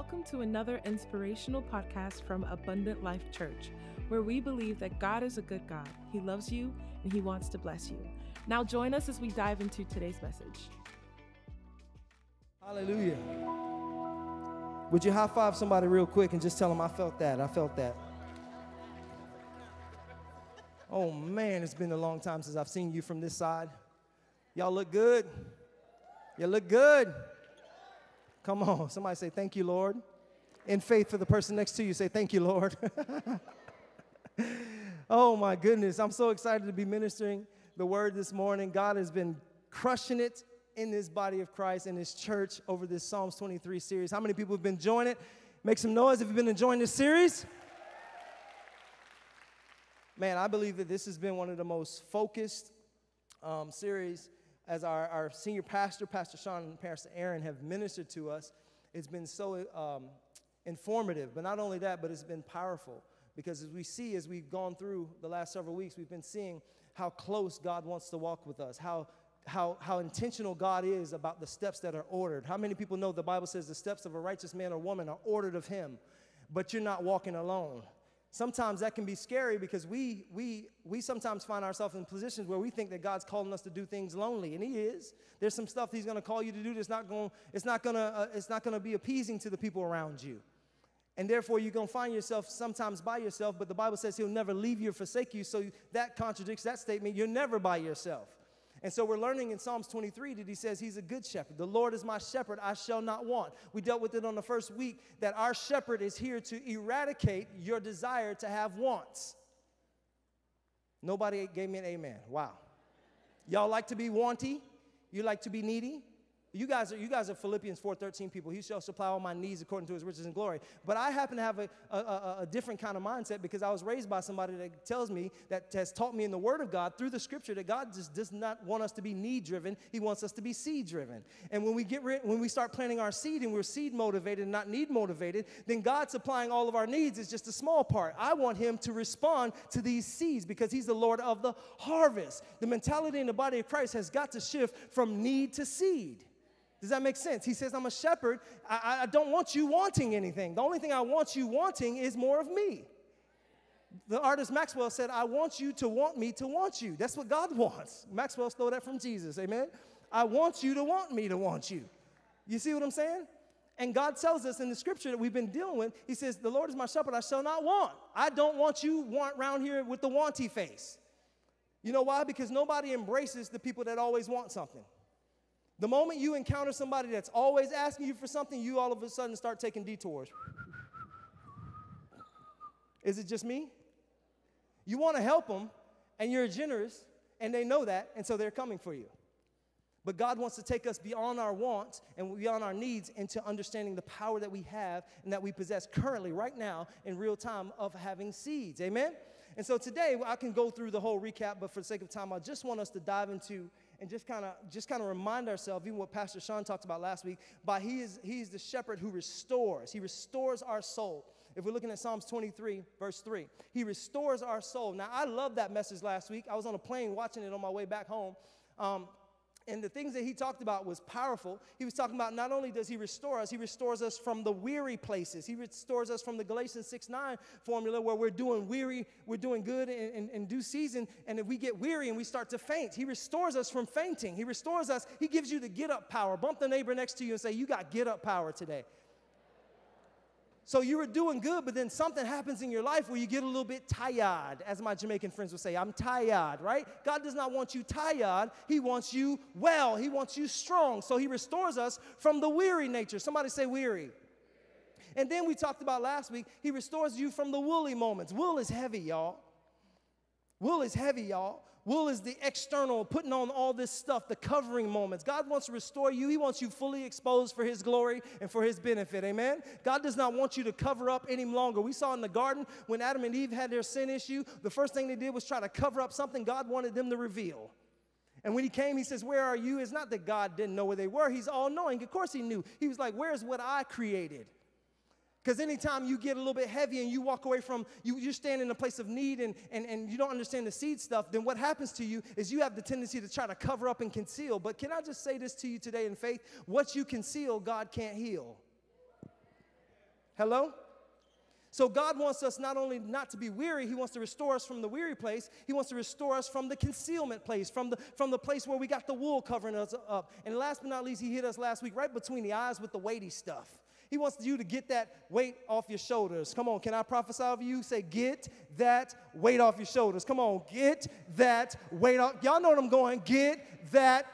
Welcome to another inspirational podcast from Abundant Life Church, where we believe that God is a good God. He loves you and He wants to bless you. Now, join us as we dive into today's message. Hallelujah. Would you high five somebody real quick and just tell them I felt that? I felt that. Oh man, it's been a long time since I've seen you from this side. Y'all look good. You look good. Come on, somebody say, Thank you, Lord. In faith for the person next to you, say, Thank you, Lord. oh my goodness, I'm so excited to be ministering the word this morning. God has been crushing it in this body of Christ, in His church over this Psalms 23 series. How many people have been enjoying it? Make some noise if you've been enjoying this series. Man, I believe that this has been one of the most focused um, series as our, our senior pastor, Pastor Sean and Pastor Aaron, have ministered to us, it's been so um, informative. But not only that, but it's been powerful. Because as we see, as we've gone through the last several weeks, we've been seeing how close God wants to walk with us, how, how, how intentional God is about the steps that are ordered. How many people know the Bible says the steps of a righteous man or woman are ordered of Him, but you're not walking alone? Sometimes that can be scary because we, we, we sometimes find ourselves in positions where we think that God's calling us to do things lonely, and He is. There's some stuff He's going to call you to do that's not going, it's not going to, uh, it's not going to be appeasing to the people around you. And therefore, you're going to find yourself sometimes by yourself, but the Bible says He'll never leave you or forsake you. So that contradicts that statement. You're never by yourself. And so we're learning in Psalms 23 that he says he's a good shepherd. The Lord is my shepherd, I shall not want. We dealt with it on the first week that our shepherd is here to eradicate your desire to have wants. Nobody gave me an amen. Wow. Y'all like to be wanty? You like to be needy? You guys are, you guys are Philippians 4.13 people. He shall supply all my needs according to his riches and glory. But I happen to have a, a, a, a, different kind of mindset because I was raised by somebody that tells me, that has taught me in the Word of God through the Scripture that God just does not want us to be need driven. He wants us to be seed driven. And when we get rid, when we start planting our seed and we're seed motivated and not need motivated, then God supplying all of our needs is just a small part. I want Him to respond to these seeds because He's the Lord of the harvest. The mentality in the body of Christ has got to shift from need to seed. Does that make sense? He says, I'm a shepherd. I, I, don't want you wanting anything. The only thing I want you wanting is more of me. The artist Maxwell said, I want you to want me to want you. That's what God wants. Maxwell stole that from Jesus. Amen. I want you to want me to want you. You see what I'm saying? And God tells us in the scripture that we've been dealing with, He says, The Lord is my shepherd, I shall not want. I don't want you want around here with the wanty face. You know why? Because nobody embraces the people that always want something. The moment you encounter somebody that's always asking you for something, you all of a sudden start taking detours. Is it just me? You want to help them, and you're generous, and they know that, and so they're coming for you. But God wants to take us beyond our wants and beyond our needs into understanding the power that we have and that we possess currently, right now, in real time, of having seeds. Amen? And so today, I can go through the whole recap, but for the sake of time, I just want us to dive into and just kind of just kind of remind ourselves, even what Pastor Sean talked about last week, by he is he's the shepherd who restores. He restores our soul. If we're looking at Psalms 23, verse 3, he restores our soul. Now, I love that message last week. I was on a plane watching it on my way back home. Um, and the things that he talked about was powerful. He was talking about not only does he restore us, he restores us from the weary places. He restores us from the Galatians 6 9 formula where we're doing weary, we're doing good in, in, in, due season, and if we get weary and we start to faint, he restores us from fainting. He restores us, he gives you the get up power. Bump the neighbor next to you and say, You got get up power today. So you were doing good, but then something happens in your life where you get a little bit tired, as my Jamaican friends would say, I'm tired, right? God does not want you tired. He wants you well. He wants you strong. So he restores us from the weary nature. Somebody say weary. And then we talked about last week, he restores you from the woolly moments. Wool is heavy, y'all. Wool is heavy, y'all. Wool is the external, putting on all this stuff, the covering moments. God wants to restore you. He wants you fully exposed for His glory and for His benefit. Amen? God does not want you to cover up any longer. We saw in the garden when Adam and Eve had their sin issue, the first thing they did was try to cover up something God wanted them to reveal. And when he came, he says, Where are you? It's not that God didn't know where they were. He's all knowing. Of course, he knew. He was like, Where's what I created? Because anytime you get a little bit heavy and you walk away from, you, you stand in a place of need and, and, and you don't understand the seed stuff, then what happens to you is you have the tendency to try to cover up and conceal. But can I just say this to you today in faith? What you conceal, God can't heal. Hello? So God wants us not only not to be weary, He wants to restore us from the weary place. He wants to restore us from the concealment place, from the from the place where we got the wool covering us up. And last but not least, He hit us last week right between the eyes with the weighty stuff. He wants you to get that weight off your shoulders. Come on, can I prophesy over you? Say, get that weight off your shoulders. Come on, get that weight off. Y'all know what I'm going. Get that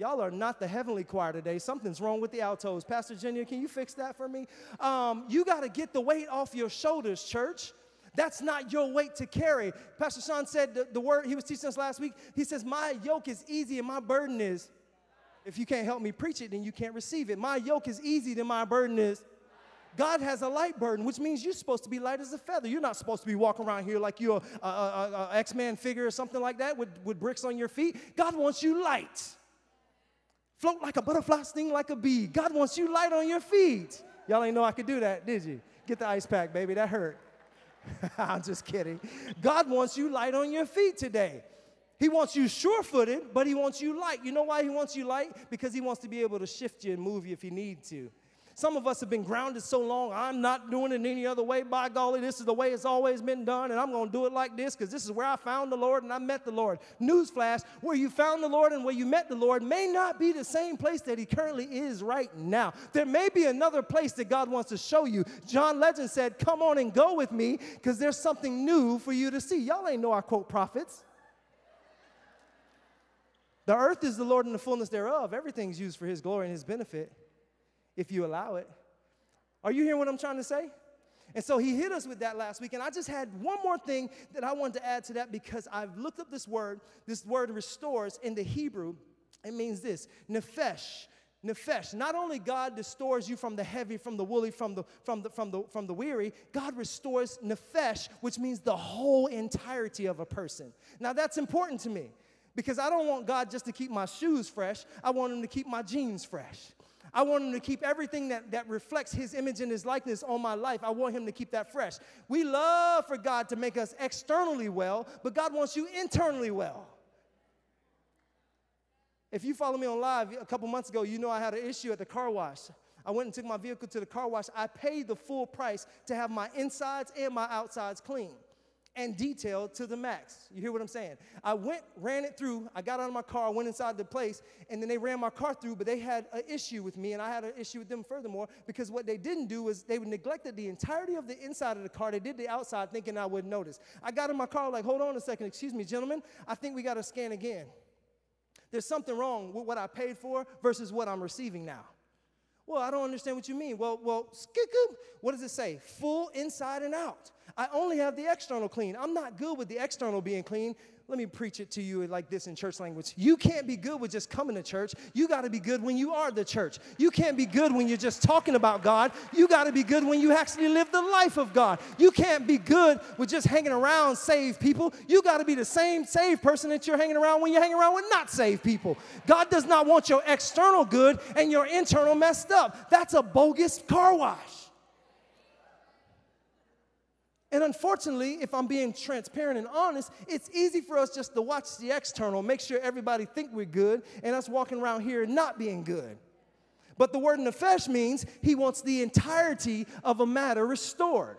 Y'all are not the heavenly choir today. Something's wrong with the altos. Pastor Junior, can you fix that for me? Um, you got to get the weight off your shoulders, church. That's not your weight to carry. Pastor Sean said the, the word he was teaching us last week. He says, My yoke is easy and my burden is. If you can't help me preach it, then you can't receive it. My yoke is easy, then my burden is. God has a light burden, which means you're supposed to be light as a feather. You're not supposed to be walking around here like you're a, X-Man figure or something like that with, with bricks on your feet. God wants you light. Float like a butterfly, sting like a bee. God wants you light on your feet. Y'all ain't know I could do that, did you? Get the ice pack, baby. That hurt. I'm just kidding. God wants you light on your feet today. He wants you sure footed, but He wants you light. You know why He wants you light? Because He wants to be able to shift you and move you if He need to. Some of us have been grounded so long, I'm not doing it any other way. By golly, this is the way it's always been done, and I'm going to do it like this because this is where I found the Lord and I met the Lord. Newsflash where you found the Lord and where you met the Lord may not be the same place that He currently is right now. There may be another place that God wants to show you. John Legend said, Come on and go with me because there's something new for you to see. Y'all ain't know I quote prophets. The earth is the Lord and the fullness thereof. Everything's used for His glory and His benefit if you allow it. Are you hearing what I'm trying to say? And so he hit us with that last week. And I just had one more thing that I wanted to add to that because I've looked up this word. This word restores in the Hebrew. It means this nefesh. Nefesh. Not only God restores you from the heavy, from the woolly, from the, from the, from the, from the weary, God restores nefesh, which means the whole entirety of a person. Now that's important to me because I don't want God just to keep my shoes fresh. I want him to keep my jeans fresh. I want him to keep everything that, that reflects his image and his likeness on my life. I want him to keep that fresh. We love for God to make us externally well, but God wants you internally well. If you follow me on live a couple months ago, you know I had an issue at the car wash. I went and took my vehicle to the car wash. I paid the full price to have my insides and my outsides clean and detailed to the max. You hear what I'm saying? I went, ran it through. I got out of my car, went inside the place, and then they ran my car through, but they had an issue with me, and I had an issue with them furthermore because what they didn't do was they neglected the entirety of the inside of the car. They did the outside thinking I wouldn't notice. I got in my car, like, hold on a second, excuse me, gentlemen, I think we got to scan again. There's something wrong with what I paid for versus what I'm receiving now. Well, I don't understand what you mean. Well, well, what does it say? Full inside and out. I only have the external clean. I'm not good with the external being clean. Let me preach it to you like this in church language. You can't be good with just coming to church. You got to be good when you are the church. You can't be good when you're just talking about God. You got to be good when you actually live the life of God. You can't be good with just hanging around saved people. You got to be the same saved person that you're hanging around when you're hanging around with not saved people. God does not want your external good and your internal messed up. That's a bogus car wash. And unfortunately, if I'm being transparent and honest, it's easy for us just to watch the external, make sure everybody think we're good, and us walking around here not being good. But the word nefesh means he wants the entirety of a matter restored.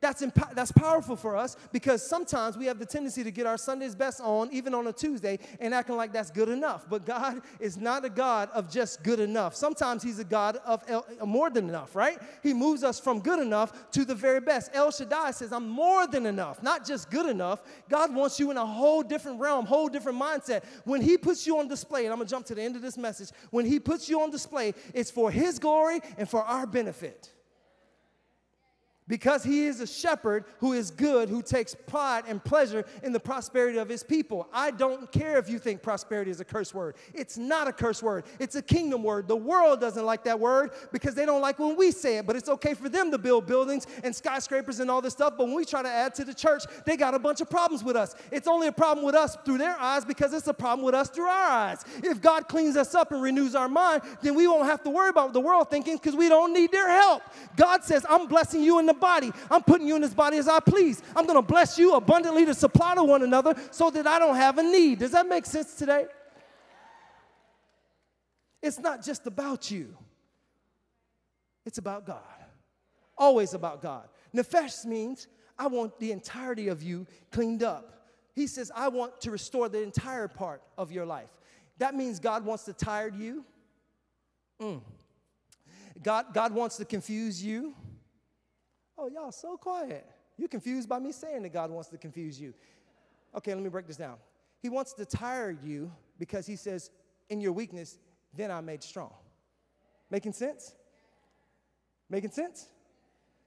That's, that's powerful for us because sometimes we have the tendency to get our Sunday's best on, even on a Tuesday, and acting like that's good enough. But God is not a God of just good enough. Sometimes He's a God of el- more than enough, right? He moves us from good enough to the very best. El Shaddai says, I'm more than enough, not just good enough. God wants you in a whole different realm, whole different mindset. When He puts you on display, and I'm gonna jump to the end of this message, when He puts you on display, it's for His glory and for our benefit because he is a shepherd who is good, who takes pride and pleasure in the prosperity of his people. I don't care if you think prosperity is a curse word. It's not a curse word, it's a kingdom word. The world doesn't like that word because they don't like when we say it, but it's okay for them to build buildings and skyscrapers and all this stuff. But when we try to add to the church, they got a bunch of problems with us. It's only a problem with us through their eyes because it's a problem with us through our eyes. If God cleans us up and renews our mind, then we won't have to worry about the world thinking because we don't need their help. God says, I'm blessing you in the body. I'm putting you in this body as I please. I'm going to bless you abundantly to supply to one another so that I don't have a need. Does that make sense today? It's not just about you, it's about God. always about God. Nefesh means I want the entirety of you cleaned up. He says, I want to restore the entire part of your life. That means God wants to tire you. Mm. God, God wants to confuse you. Oh, y'all so quiet. You're confused by me saying that God wants to confuse you. Okay, let me break this down. He wants to tire you because he says, In your weakness, then I made strong. Making sense? Making sense?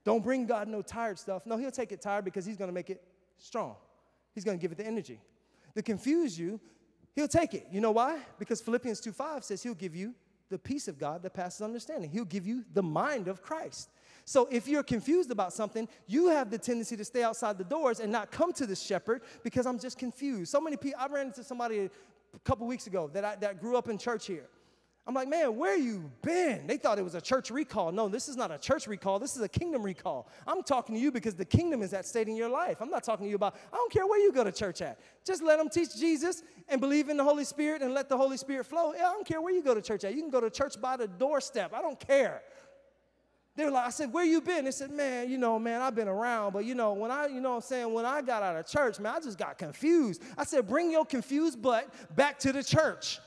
Don't bring God no tired stuff. No, he'll take it tired because he's to make it strong. He's to give it the energy. To confuse you, he'll take it. You know why? Because Philippians 2 5 says he'll give you the peace of God that passes understanding. He'll give you the mind of Christ. So if you're confused about something, you have the tendency to stay outside the doors and not come to the shepherd because I'm just confused. So many people, I ran into somebody a couple weeks ago that, I, that grew up in church here. I'm like, man, where you been? They thought it was a church recall. No, this is not a church recall. This is a kingdom recall. I'm talking to you because the kingdom is at stake in your life. I'm not talking to you about, I don't care where you go to church at. Just let them teach Jesus and believe in the Holy Spirit and let the Holy Spirit flow. I don't care where you go to church at. You can go to church by the doorstep. I don't care. They're like, I said, where you been? They said, man, you know, man, I've been around, but you know, when I, you know what I'm saying, when I got out of church, man, I just got confused. I said, bring your confused butt back to the church.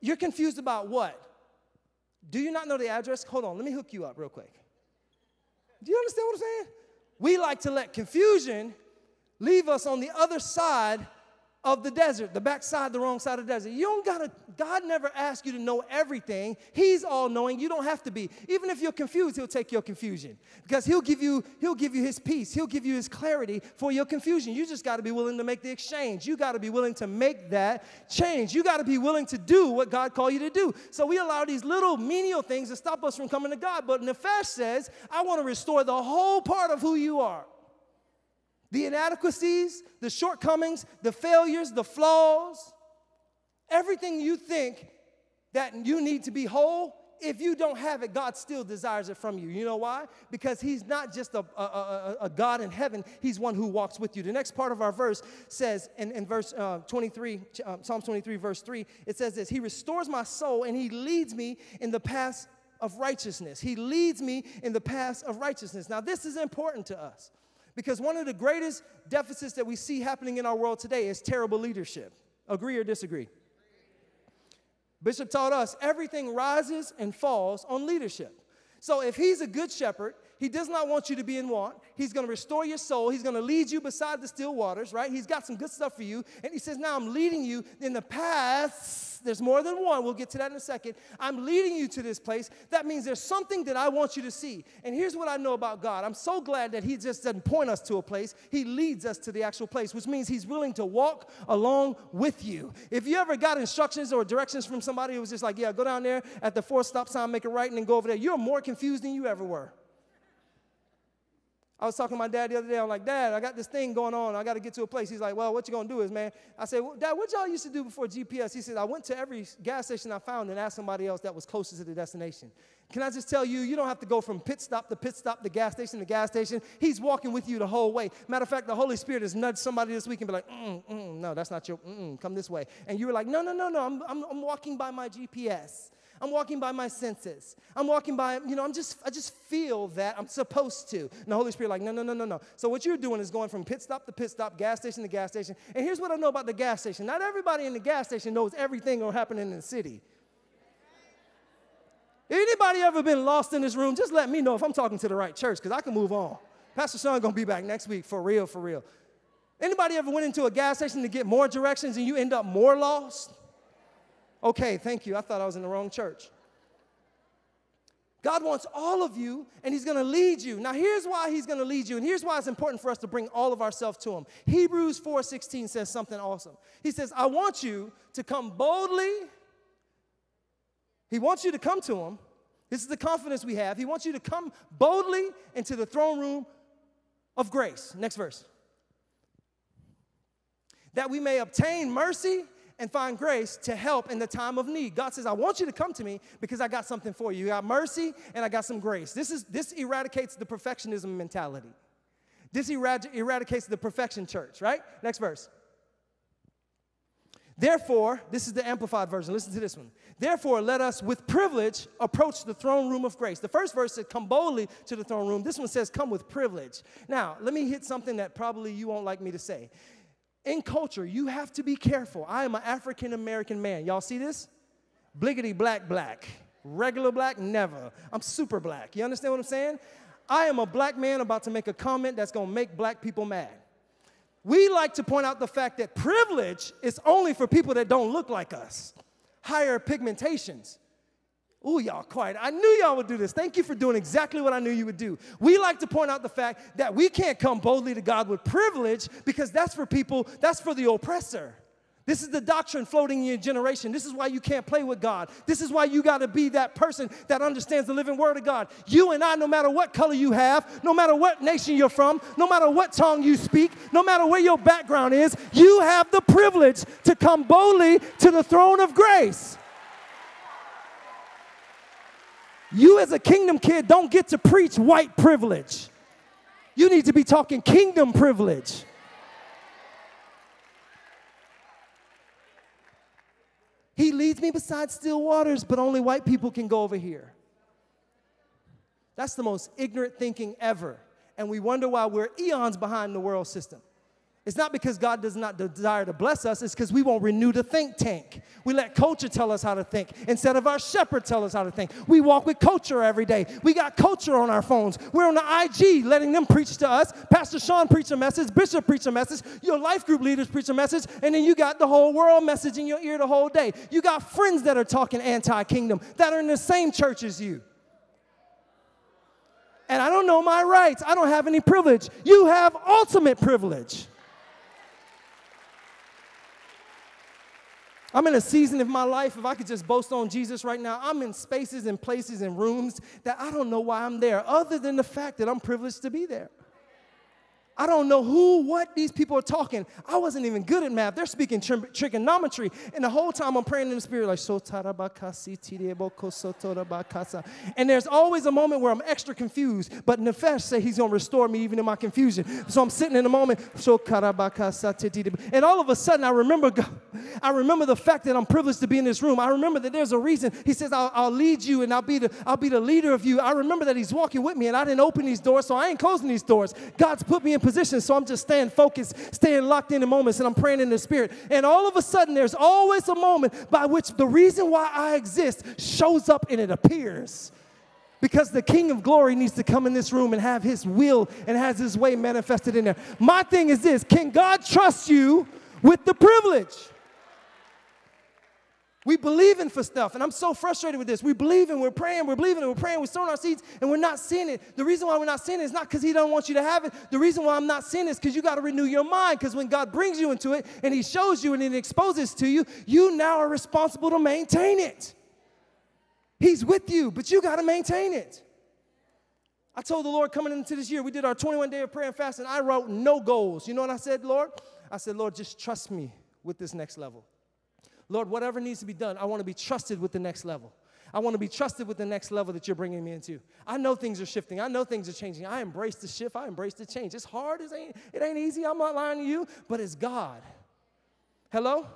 You're confused about what? Do you not know the address? Hold on, let me hook you up real quick. Do you understand what I'm saying? We like to let confusion leave us on the other side of the desert, the backside, the wrong side of the desert. You don't gotta, God never asked you to know everything. He's all knowing. You don't have to be. Even if you're confused, He'll take your confusion. Because He'll give you, He'll give you His peace. He'll give you His clarity for your confusion. You just gotta be willing to make the exchange. You gotta be willing to make that change. You gotta be willing to do what God called you to do. So we allow these little menial things to stop us from coming to God. But Nefesh says, I wanna restore the whole part of who you are the inadequacies, the shortcomings, the failures, the flaws, everything you think that you need to be whole, if you don't have it, God still desires it from you. You know why? Because He's not just a, a, a, a God in heaven, He's one who walks with you. The next part of our verse says, in, in verse uh, 23, uh, Psalm 23, verse 3, it says this He restores my soul and He leads me in the path of righteousness. He leads me in the path of righteousness. Now, this is important to us. Because one of the greatest deficits that we see happening in our world today is terrible leadership. Agree or disagree? Bishop taught us everything rises and falls on leadership. So if he's a good shepherd, he does not want you to be in want. He's going to restore your soul. He's going to lead you beside the still waters, right? He's got some good stuff for you. And he says, Now I'm leading you in the paths. There's more than one. We'll get to that in a second. I'm leading you to this place. That means there's something that I want you to see. And here's what I know about God I'm so glad that He just doesn't point us to a place, He leads us to the actual place, which means He's willing to walk along with you. If you ever got instructions or directions from somebody who was just like, Yeah, go down there at the fourth stop sign, make a right, and then go over there, you're more confused than you ever were. I was talking to my dad the other day. I'm like, Dad, I got this thing going on. I got to get to a place. He's like, Well, what you gonna do is, man? I said, well, Dad, what y'all used to do before GPS? He said, I went to every gas station I found and asked somebody else that was closest to the destination. Can I just tell you, you don't have to go from pit stop to pit stop, the gas station to gas station. He's walking with you the whole way. Matter of fact, the Holy Spirit has nudged somebody this week and be like, mm, mm, no, that's not your, mm, come this way. And you were like, no, no, no, no, I'm, I'm, I'm walking by my GPS. I'm walking by my senses. I'm walking by, you know, I'm just, I just feel that I'm supposed to. And the Holy Spirit, like, no, no, no, no, no. So what you're doing is going from pit stop to pit stop, gas station to gas station. And here's what I know about the gas station. Not everybody in the gas station knows everything that's happening in the city. Anybody ever been lost in this room? Just let me know if I'm talking to the right church, because I can move on. Pastor Sean gonna be back next week for real, for real. Anybody ever went into a gas station to get more directions and you end up more lost? Okay, thank you. I thought I was in the wrong church. God wants all of you and He's gonna lead you. Now, here's why He's gonna lead you, and here's why it's important for us to bring all of ourselves to Him. Hebrews 4:16 says something awesome. He says, I want you to come boldly. He wants you to come to Him. This is the confidence we have. He wants you to come boldly into the throne room of grace. Next verse. That we may obtain mercy and find grace to help in the time of need. God says, I want you to come to me because I got something for you. You got mercy and I got some grace. This, is, this eradicates the perfectionism mentality. This erad- eradicates the perfection church, right? Next verse. Therefore, this is the amplified version. Listen to this one. Therefore, let us with privilege approach the throne room of grace. The first verse said, Come boldly to the throne room. This one says, Come with privilege. Now, let me hit something that probably you won't like me to say. In culture, you have to be careful. I am an African American man. Y'all see this? Bliggity black, black. Regular black, never. I'm super black. You understand what I'm saying? I am a black man about to make a comment that's gonna make black people mad. We like to point out the fact that privilege is only for people that don't look like us, higher pigmentations. Ooh, y'all quiet. I knew y'all would do this. Thank you for doing exactly what I knew you would do. We like to point out the fact that we can't come boldly to God with privilege because that's for people, that's for the oppressor. This is the doctrine floating in your generation. This is why you can't play with God. This is why you got to be that person that understands the living word of God. You and I, no matter what color you have, no matter what nation you're from, no matter what tongue you speak, no matter where your background is, you have the privilege to come boldly to the throne of grace. You, as a kingdom kid, don't get to preach white privilege. You need to be talking kingdom privilege. He leads me beside still waters, but only white people can go over here. That's the most ignorant thinking ever. And we wonder why we're eons behind the world system. It's not because God does not desire to bless us, it's because we won't renew the think tank. We let culture tell us how to think instead of our shepherd tell us how to think. We walk with culture every day. We got culture on our phones. We're on the IG letting them preach to us. Pastor Sean preach a message, Bishop preach a message, your life group leaders preach a message, and then you got the whole world message in your ear the whole day. You got friends that are talking anti kingdom that are in the same church as you and I don't know my rights. I don't have any privilege. You have ultimate privilege. I'm in a season of my life, if I could just boast on Jesus right now, I'm in spaces and places and rooms that I don't know why I'm there, other than the fact that I'm privileged to be there. I don't know who, what these people are talking. I wasn't even good at math. They're speaking tri- trigonometry. And the whole time I'm praying in the spirit, like, and there's always a moment where I'm extra confused, but Nefesh say he's going to restore me even in my confusion. So I'm sitting in a moment, and all of a sudden I remember, I remember the fact that I'm privileged to be in this room. I remember that there's a reason. He says, I'll, I'll lead you and I'll be, the, I'll be the leader of you. I remember that he's walking with me and I didn't open these doors, so I ain't closing these doors. God's put me in position. So I'm just staying focused, staying locked in the moments, and I'm praying in the spirit. And all of a sudden, there's always a moment by which the reason why I exist shows up and it appears. Because the King of Glory needs to come in this room and have his will and has his way manifested in there. My thing is this can God trust you with the privilege? We believe in for stuff, and I'm so frustrated with this. We believe in, we're praying, we're believing, we're praying, we're sowing our seeds, and we're not seeing it. The reason why we're not seeing it is not because He don't want you to have it. The reason why I'm not seeing it is because you got to renew your mind. Because when God brings you into it and He shows you and He exposes to you, you now are responsible to maintain it. He's with you, but you got to maintain it. I told the Lord coming into this year, we did our 21 day of prayer and fasting. I wrote no goals. You know what I said, Lord? I said, Lord, just trust me with this next level. Lord, whatever needs to be done, I want to be trusted with the next level. I want to be trusted with the next level that you're bringing me into. I know things are shifting. I know things are changing. I embrace the shift. I embrace the change. It's hard. It ain't, it ain't easy. I'm not lying to you, but it's God. Hello?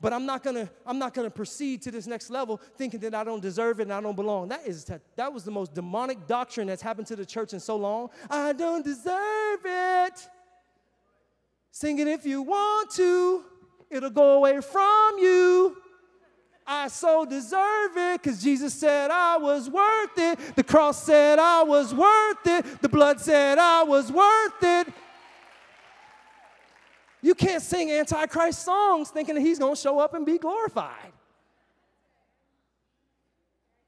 But I'm not gonna, I'm not gonna proceed to this next level thinking that I don't deserve it and I don't belong. That is that was the most demonic doctrine that's happened to the church in so long. I don't deserve it. Sing it if you want to it'll go away from you. I so deserve it because Jesus said I was worth it. The cross said I was worth it. The blood said I was worth it. You can't sing Antichrist songs thinking that he's going to show up and be glorified.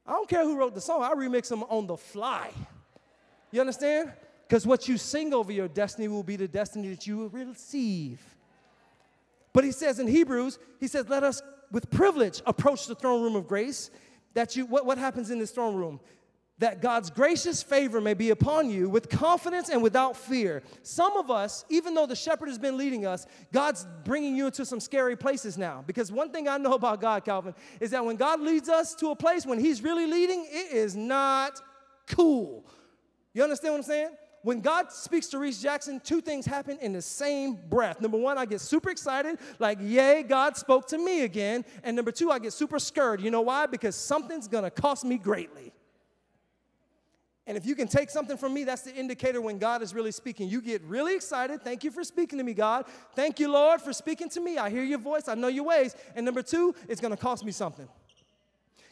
I don't care who wrote the song, I remix them on the fly. You understand? Because what you sing over your destiny will be the destiny that you will receive. But he says in Hebrews, he says, let us with privilege approach the throne room of grace. That you, what, what happens in this throne room? That God's gracious favor may be upon you with confidence and without fear. Some of us, even though the shepherd has been leading us, God's bringing you into some scary places now. Because one thing I know about God, Calvin, is that when God leads us to a place when He's really leading, it is not cool. You understand what I'm saying? When God speaks to Rese Jackson, two things happen in the same breath. Number one, I get super excited, like, yay, God spoke to me again. And number two, I get super scared. You know why? Because something's gonna cost me greatly. And if you can take something from me, that's the indicator when God is really speaking. You get really excited. Thank you for speaking to me, God. Thank you, Lord, for speaking to me. I hear your voice, I know your ways. And number two, it's gonna cost me something.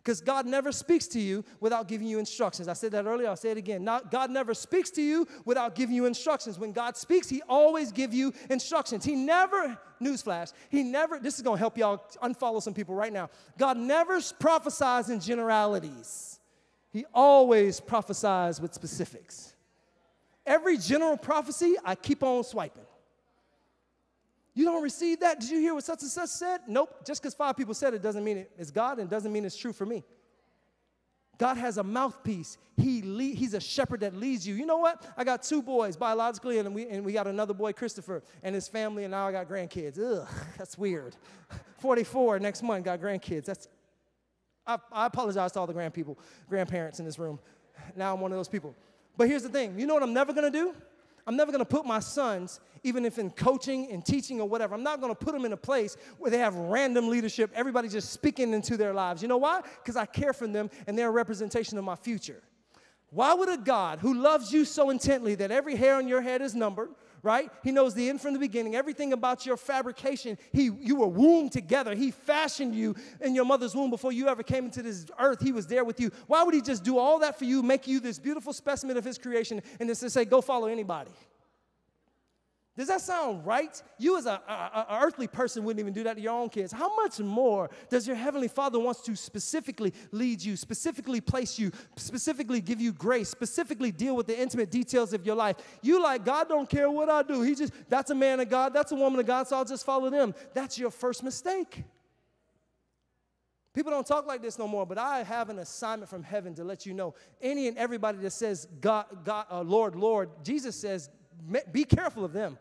Because God never speaks to you without giving you instructions. I said that earlier, I'll say it again. Not, God never speaks to you without giving you instructions. When God speaks, He always gives you instructions. He never, newsflash, He never, this is gonna help y'all unfollow some people right now. God never prophesies in generalities. He always prophesies with specifics. Every general prophecy, I keep on swiping. You don't receive that? Did you hear what such and such said? Nope. Just because five people said it doesn't mean it's God and doesn't mean it's true for me. God has a mouthpiece. He lead, he's a shepherd that leads you. You know what? I got two boys biologically, and we, and we got another boy, Christopher, and his family, and now I got grandkids. Ugh, that's weird. 44 next month, got grandkids. That's I, I apologize to all the grand people, grandparents in this room. Now I'm one of those people. But here's the thing you know what I'm never gonna do? I'm never gonna put my sons, even if in coaching and teaching or whatever, I'm not gonna put them in a place where they have random leadership, everybody just speaking into their lives. You know why? Because I care for them and they're a representation of my future. Why would a God who loves you so intently that every hair on your head is numbered, right? He knows the end from the beginning, everything about your fabrication. He, you were wombed together. He fashioned you in your mother's womb before you ever came into this earth. He was there with you. Why would he just do all that for you, make you this beautiful specimen of his creation, and just say, go follow anybody? Does that sound right? You, as an earthly person, wouldn't even do that to your own kids. How much more does your heavenly Father wants to specifically lead you, specifically place you, specifically give you grace, specifically deal with the intimate details of your life? You like God don't care what I do. He just that's a man of God, that's a woman of God, so I'll just follow them. That's your first mistake. People don't talk like this no more, but I have an assignment from heaven to let you know. Any and everybody that says God, God, uh, Lord, Lord, Jesus says, be careful of them.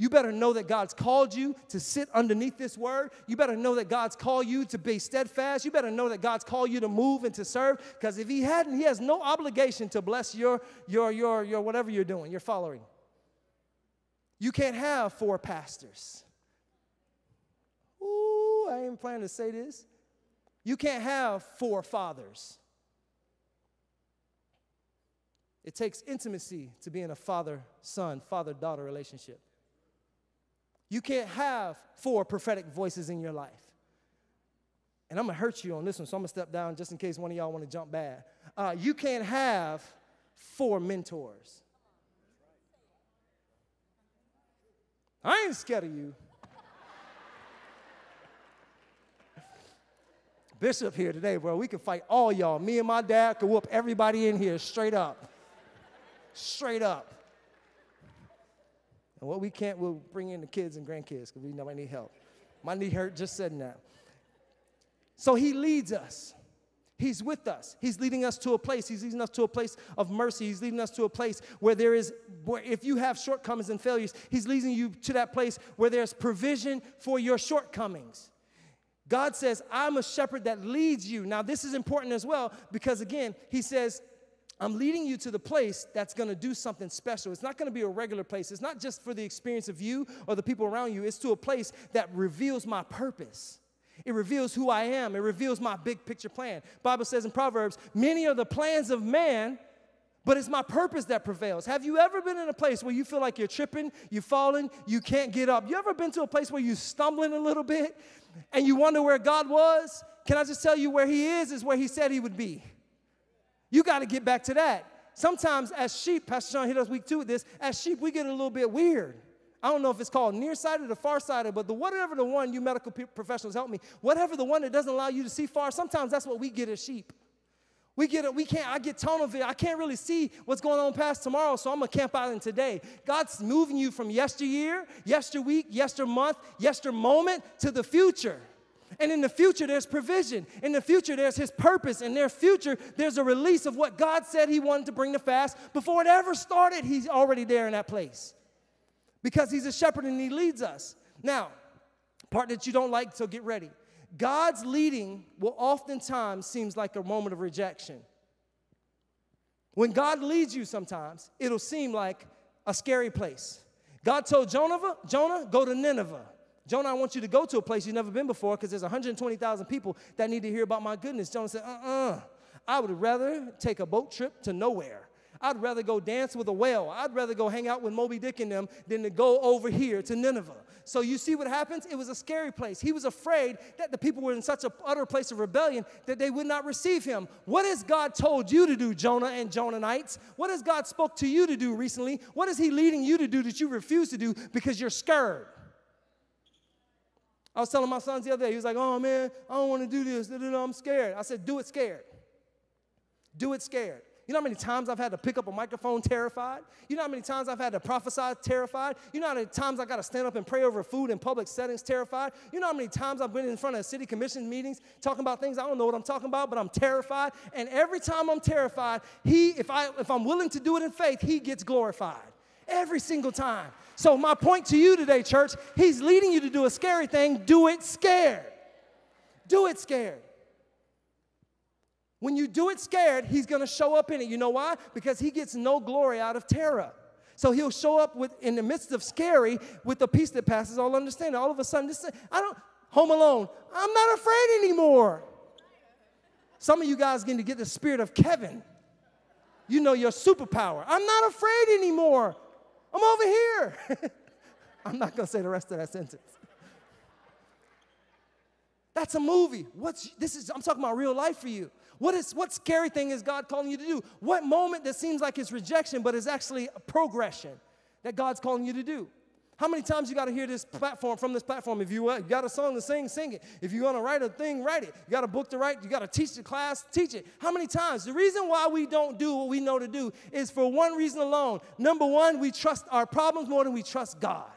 You better know that God's called you to sit underneath this word. You better know that God's called you to be steadfast. You better know that God's called you to move and to serve. Because if He hadn't, He has no obligation to bless your, your, your, your whatever you're doing, you're following. You can't have four pastors. Ooh, I ain't planning to say this. You can't have four fathers. It takes intimacy to be in a father son, father daughter relationship. You can't have four prophetic voices in your life. And I'm gonna hurt you on this one, so I'm gonna step down just in case one of y'all wanna jump bad. Uh, you can't have four mentors. I ain't scared of you. Bishop here today, bro. We can fight all y'all. Me and my dad could whoop everybody in here straight up. Straight up. And what we can't, we'll bring in the kids and grandkids because we know I need help. My knee hurt just said that. So he leads us. He's with us. He's leading us to a place. He's leading us to a place of mercy. He's leading us to a place where there is, where if you have shortcomings and failures, He's leading you to that place where there's provision for your shortcomings. God says, I'm a shepherd that leads you. Now, this is important as well because, again, He says, I'm leading you to the place that's gonna do something special. It's not gonna be a regular place. It's not just for the experience of you or the people around you, it's to a place that reveals my purpose. It reveals who I am. It reveals my big picture plan. Bible says in Proverbs, many are the plans of man, but it's my purpose that prevails. Have you ever been in a place where you feel like you're tripping, you're falling, you can't get up? You ever been to a place where you're stumbling a little bit and you wonder where God was? Can I just tell you where He is, is where He said He would be. You got to get back to that. Sometimes, as sheep, Pastor Sean hit us week two with this, as sheep, we get a little bit weird. I don't know if it's called nearsighted or farsighted, but the whatever the one you medical professionals help me, whatever the one that doesn't allow you to see far, sometimes that's what we get as sheep. We get it, we can't, I get tunnel vision. I can't really see what's going on past tomorrow, so I'm gonna camp out in today. God's moving you from yesteryear, yester week, yester month, yester moment to the future. And in the future, there's provision. In the future, there's His purpose. In their future, there's a release of what God said He wanted to bring to fast. Before it ever started, He's already there in that place because He's a shepherd and He leads us. Now, part that you don't like, so get ready. God's leading will oftentimes seems like a moment of rejection. When God leads you sometimes, it'll seem like a scary place. God told Jonah, Jonah, go to Nineveh. Jonah, I want you to go to a place you've never been before because there's 120,000 people that need to hear about my goodness. Jonah said, uh uh-uh. uh I would rather take a boat trip to nowhere. I'd rather go dance with a whale. I'd rather go hang out with Moby Dick and them than to go over here to Nineveh. So you see what happens? It was a scary place. He was afraid that the people were in such an utter place of rebellion that they would not receive him. What has God told you to do, Jonah and Jonanites? What has God spoke to you to do recently? What is he leading you to do that you refuse to do because you're scared? I was telling my sons the other day, he was like, oh man, I don't want to do this. I'm scared. I said, do it scared. Do it scared. You know how many times I've had to pick up a microphone terrified? You know how many times I've had to prophesy terrified? You know how many times I got to stand up and pray over food in public settings terrified? You know how many times I've been in front of city commission meetings talking about things I don't know what I'm talking about, but I'm terrified. And every time I'm terrified, he, if I if I'm willing to do it in faith, he gets glorified. Every single time. So my point to you today, church, he's leading you to do a scary thing. Do it scared. Do it scared. When you do it scared, he's to show up in it. You know why? Because he gets no glory out of terror. So he'll show up with in the midst of scary with the peace that passes all understanding. All of a sudden, this I don't home alone. I'm not afraid anymore. Some of you guys getting to get the spirit of Kevin. You know your superpower. I'm not afraid anymore. I'm over here. I'm not going to say the rest of that sentence. That's a movie. What's this is I'm talking about real life for you. What is what scary thing is God calling you to do? What moment that seems like it's rejection, but is actually a progression that God's calling you to do? How many times you got to hear this platform from this platform? If you, uh, you got a song to sing, sing it. If you're going to write a thing, write it. You got a book to write, you got to teach the class, teach it. How many times? The reason why we don't do what we know to do is for one reason alone. Number one, we trust our problems more than we trust God.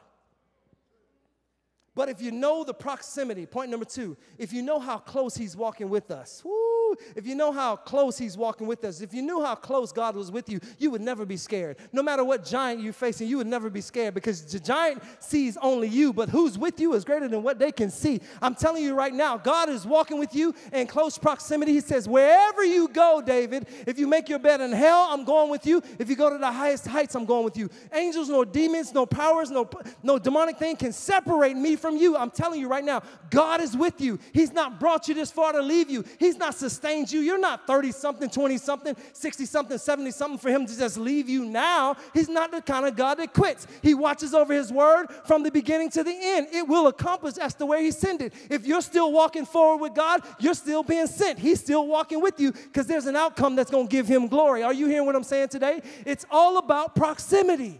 But if you know the proximity, point number two, if you know how close He's walking with us, whoo, if you know how close He's walking with us, if you knew how close God was with you, you would never be scared. No matter what giant you're facing, you would never be scared because the giant sees only you, but who's with you is greater than what they can see. I'm telling you right now, God is walking with you in close proximity. He says, Wherever you go, David, if you make your bed in hell, I'm going with you. If you go to the highest heights, I'm going with you. Angels, no demons, no powers, no, no demonic thing can separate me from you. I'm telling you right now, God is with you. He's not brought you this far to leave you, He's not sustaining sustains you. You're not 30 something, 20 something, 60 something, 70 something for him to just leave you now. He's not the kind of God that quits. He watches over his word from the beginning to the end. It will accomplish. That's the way he sent it. If you're still walking forward with God, you're still being sent. He's still walking with you because there's an outcome that's going to give him glory. Are you hearing what I'm saying today? It's all about proximity.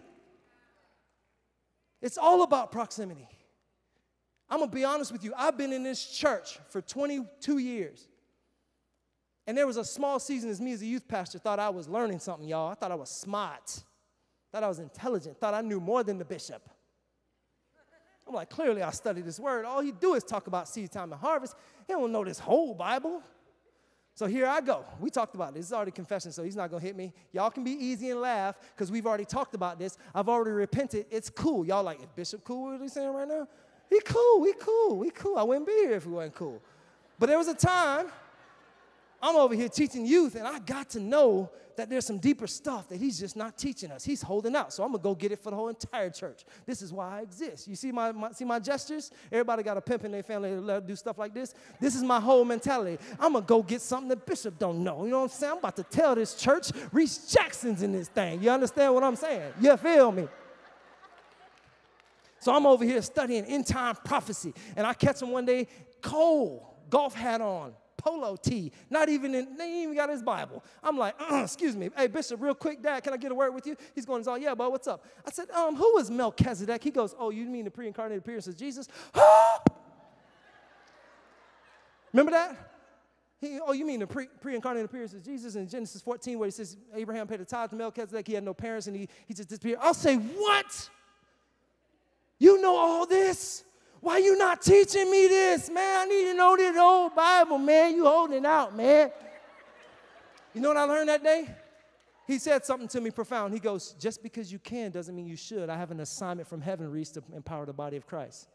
It's all about proximity. I'm gonna be honest with you. I've been in this church for 22 years. And there was a small season as me as a youth pastor thought I was learning something, y'all. I thought I was smart, thought I was intelligent, thought I knew more than the bishop. I'm like, clearly I studied this word. All he do is talk about seed time and harvest. He don't know this whole Bible. So here I go. We talked about this. This is already confession, so he's not gonna hit me. Y'all can be easy and laugh because we've already talked about this. I've already repented. It's cool. Y'all like, is Bishop cool? What are saying right now? He cool. We cool. We cool. I wouldn't be here if we wasn't cool. But there was a time I'm over here teaching youth, and I got to know that there's some deeper stuff that he's just not teaching us. He's holding out. So I'm gonna go get it for the whole entire church. This is why I exist. You see my, my see my gestures? Everybody got a pimp in their family to do stuff like this. This is my whole mentality. I'm gonna go get something the Bishop don't know. You know what I'm saying? I'm about to tell this church Rese Jackson's in this thing. You understand what I'm saying? You feel me? So I'm over here studying end time prophecy, and I catch him one day, cold, golf hat on, polo tee, not even in, they even got his Bible. I'm like, uh, excuse me, hey, Bishop, real quick, Dad, can I get a word with you? He's going, oh, yeah, but what's up? I said, um, who is Melchizedek? He goes, oh, you mean the pre-incarnated appearance of Jesus? Remember that? He, oh, you mean the pre, pre-incarnate appearance of Jesus in Genesis 14 where he says Abraham paid a tithe to Melchizedek, he had no parents and he, he just disappeared. I'll say, what? You know all this? Why you not teaching me this, man? I need to know this old Bible, man. You holding out, man. You know what I learned that day? He said something to me profound. He goes, Just because you can doesn't mean you should. I have an assignment from heaven, Rese, to empower the body of Christ.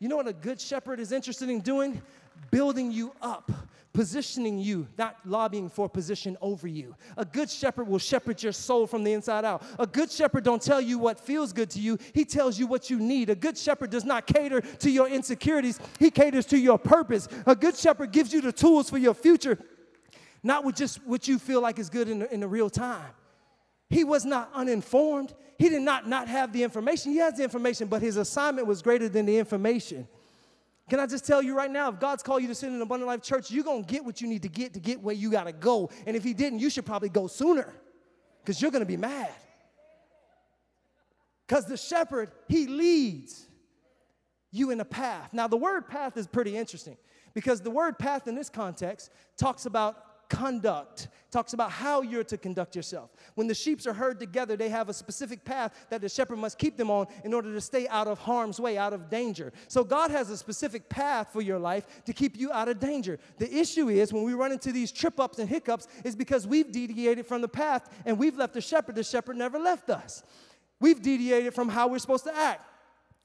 You know what a good shepherd is interested in doing? Building you up, positioning you, not lobbying for a position over you. A good shepherd will shepherd your soul from the inside out. A good shepherd don't tell you what feels good to you, he tells you what you need. A good shepherd does not cater to your insecurities, he caters to your purpose. A good shepherd gives you the tools for your future, not with just what you feel like is good in the, in the real time. He was not uninformed. He did not not have the information. He has the information, but his assignment was greater than the information. Can I just tell you right now, if God's called you to sit in an abundant life church, you're going to get what you need to get to get where you got to go. And if He didn't, you should probably go sooner because you're going to be mad. Because the shepherd, He leads you in a path. Now, the word path is pretty interesting because the word path in this context talks about conduct. Talks about how you're to conduct yourself. When the sheep are herd together they have a specific path that the shepherd must keep them on in order to stay out of harm's way out of danger. So god has a specific path for your life to keep you out of danger. The issue is when we run into these trip ups and hiccups is because we've deviated from the path and we've left the shepherd. The shepherd never left us. We've deviated from how we're supposed to act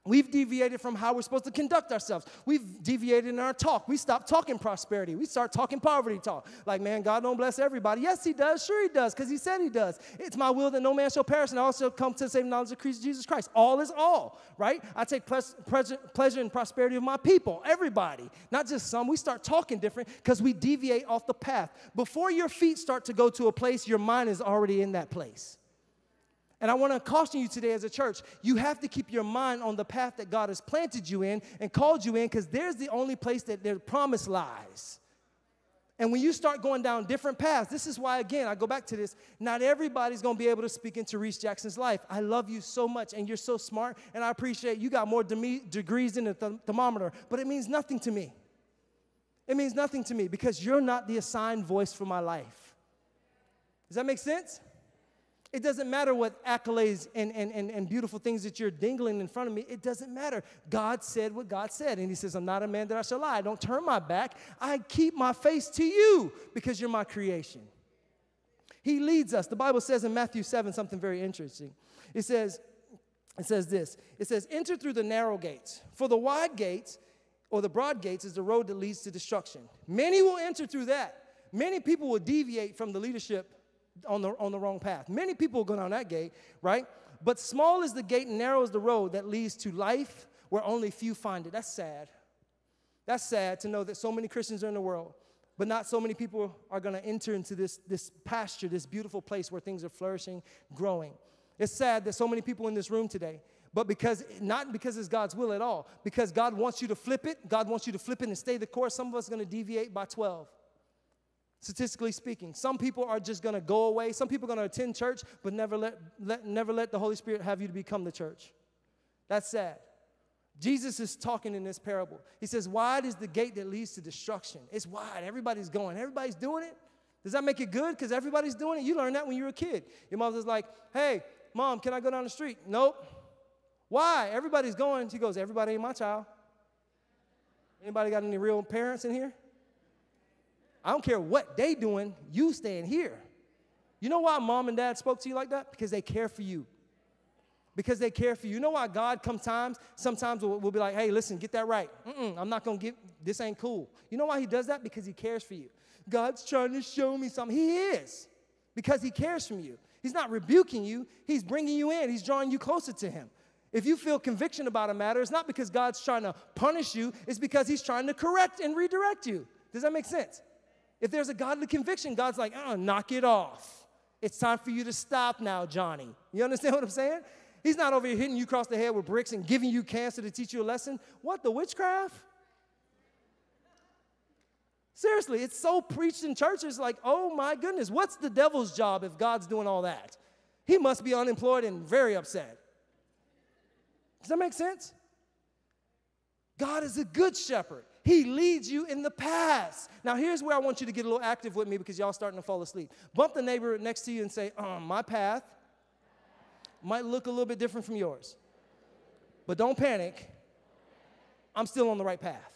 We've deviated from how we're supposed to conduct ourselves. We've deviated in our talk. We stopped talking prosperity. We start talking poverty talk. Like, man, God don't bless everybody. Yes, He does. Sure, He does, because He said He does. It's my will that no man shall perish, and also come to the same knowledge of Jesus Christ. All is all, right? I take pleasure, pleasure in prosperity of my people, everybody, not just some. We start talking different because we deviate off the path. Before your feet start to go to a place, your mind is already in that place. And I want to caution you today as a church, you have to keep your mind on the path that God has planted you in and called you in because there's the only place that their promise lies. And when you start going down different paths, this is why, again, I go back to this. Not everybody's gonna be able to speak into Rese Jackson's life. I love you so much, and you're so smart, and I appreciate you got more de- degrees than a th- thermometer, but it means nothing to me. It means nothing to me because you're not the assigned voice for my life. Does that make sense? It doesn't matter what accolades and, and, and, and beautiful things that you're dingling in front of me. It doesn't matter. God said what God said. And He says, I'm not a man that I shall lie. I don't turn my back. I keep my face to you because you're my creation. He leads us. The Bible says in Matthew 7 something very interesting. It says, it says this it says, enter through the narrow gates. For the wide gates or the broad gates is the road that leads to destruction. Many will enter through that. Many people will deviate from the leadership on the, on the wrong path. Many people go down that gate, right? But small is the gate and narrow is the road that leads to life where only few find it. That's sad. That's sad to know that so many Christians are in the world, but not so many people are going to enter into this, this pasture, this beautiful place where things are flourishing, growing. It's sad that so many people in this room today, but because not because it's God's will at all, because God wants you to flip it, God wants you to flip it and stay the course. Some of us are going to deviate by 12 statistically speaking. Some people are just going to go away. Some people are going to attend church, but never let, let, never let the Holy Spirit have you to become the church. That's sad. Jesus is talking in this parable. He says, Wide is the gate that leads to destruction. It's wide. Everybody's going, everybody's doing it. Does that make it good? Because everybody's doing it. You learned that when you were a kid. Your mother's like, Hey, mom, can I go down the street? Nope. Why? Everybody's going. She goes, Everybody ain't my child. Anybody got any real parents in here? I don't care what they doing, you staying here. You know why mom and dad spoke to you like that? Because they care for you. Because they care for you. You know why God sometimes, sometimes will, will be like, hey, listen, get that right. Mm-mm, I'm not gonna get, this ain't cool. You know why he does that? Because he cares for you. God's trying to show me something. He is. Because he cares for you. He's not rebuking you, he's bringing you in, he's drawing you closer to him. If you feel conviction about a matter, it's not because God's trying to punish you, it's because he's trying to correct and redirect you. Does that make sense? If there's a godly conviction, God's like, oh, knock it off. It's time for you to stop now, Johnny. You understand what I'm saying? He's not over here hitting you across the head with bricks and giving you cancer to teach you a lesson. What, the witchcraft? Seriously, it's so preached in churches like, oh my goodness, what's the devil's job if God's doing all that? He must be unemployed and very upset. Does that make sense? God is a good shepherd. He leads you in the past. Now, here's where I want you to get a little active with me because y'all starting to fall asleep. Bump the neighbor next to you and say, um, My path might look a little bit different from yours. But don't panic. I'm still on the right path.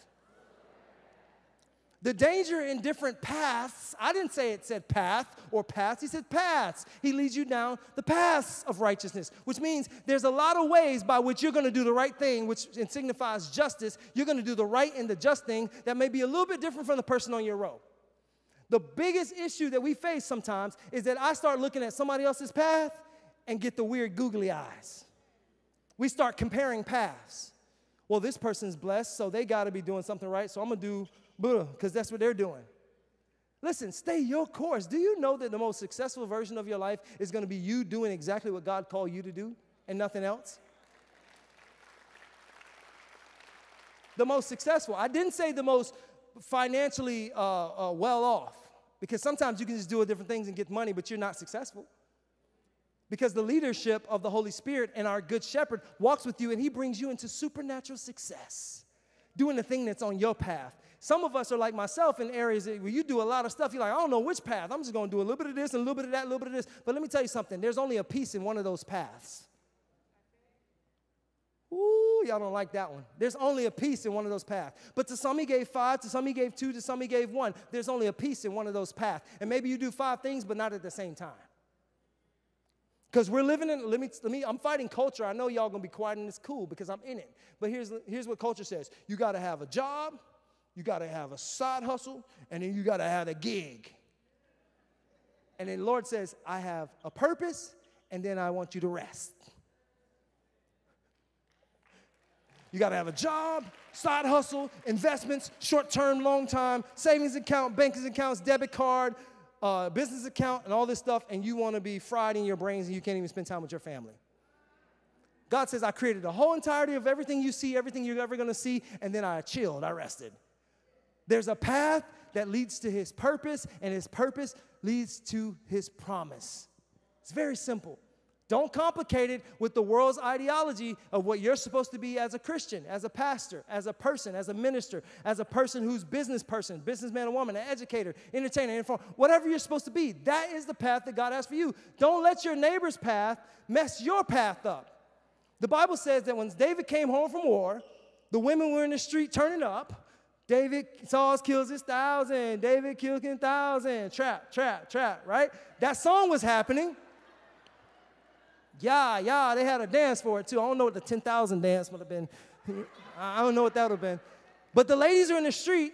The danger in different paths, I didn't say it said path or paths, he said paths. He leads you down the paths of righteousness, which means there's a lot of ways by which you're gonna do the right thing, which signifies justice. You're gonna do the right and the just thing that may be a little bit different from the person on your row. The biggest issue that we face sometimes is that I start looking at somebody else's path and get the weird googly eyes. We start comparing paths. Well, this person's blessed, so they gotta be doing something right, so I'm gonna do because that's what they're doing. Listen, stay your course. Do you know that the most successful version of your life is going to be you doing exactly what God called you to do and nothing else? The most successful. I didn't say the most financially uh, uh, well off, because sometimes you can just do different things and get money, but you're not successful. Because the leadership of the Holy Spirit and our good shepherd walks with you and he brings you into supernatural success, doing the thing that's on your path. Some of us are like myself in areas where you do a lot of stuff. You're like, I don't know which path. I'm just going to do a little bit of this and a little bit of that, a little bit of this. But let me tell you something there's only a piece in one of those paths. Ooh, y'all don't like that one. There's only a piece in one of those paths. But to some he gave five, to some he gave two, to some he gave one. There's only a piece in one of those paths. And maybe you do five things, but not at the same time. Because we're living in, let me, let me, I'm fighting culture. I know y'all gonna be quiet and it's cool because I'm in it. But here's, here's what culture says you gotta have a job, you got to have a side hustle, and then you got to have a gig. And then the Lord says, I have a purpose, and then I want you to rest. You got to have a job, side hustle, investments, short term, long time, savings account, banking accounts, debit card, uh, business account, and all this stuff, and you want to be fried in your brains and you can't even spend time with your family. God says, I created the whole entirety of everything you see, everything you're ever going to see, and then I chilled, I rested. There's a path that leads to his purpose, and his purpose leads to his promise. It's very simple. Don't complicate it with the world's ideology of what you're supposed to be as a Christian, as a pastor, as a person, as a minister, as a person who's business person, businessman or woman, an educator, entertainer, informer, whatever you're supposed to be. That is the path that God has for you. Don't let your neighbor's path mess your path up. The Bible says that when David came home from war, the women were in the street turning up. David, Saul kills his thousand. David kills his thousand. Trap, trap, trap, right? That song was happening. Yeah, yeah, they had a dance for it too. I don't know what the 10,000 dance would have been. I don't know what that would have been. But the ladies are in the street.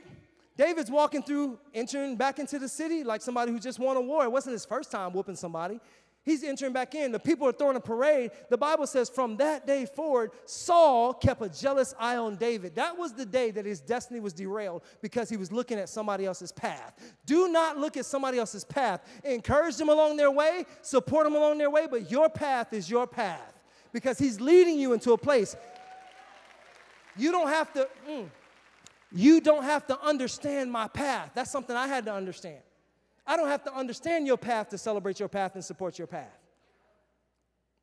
David's walking through, entering back into the city like somebody who just won a war. It wasn't his first time whooping somebody. He's entering back in. The people are throwing a parade. The Bible says from that day forward, Saul kept a jealous eye on David. That was the day that his destiny was derailed because he was looking at somebody else's path. Do not look at somebody else's path. Encourage them along their way, support them along their way, but your path is your path because he's leading you into a place. You don't have to, mm, you don't have to understand my path. That's something I had to understand. I don't have to understand your path to celebrate your path and support your path.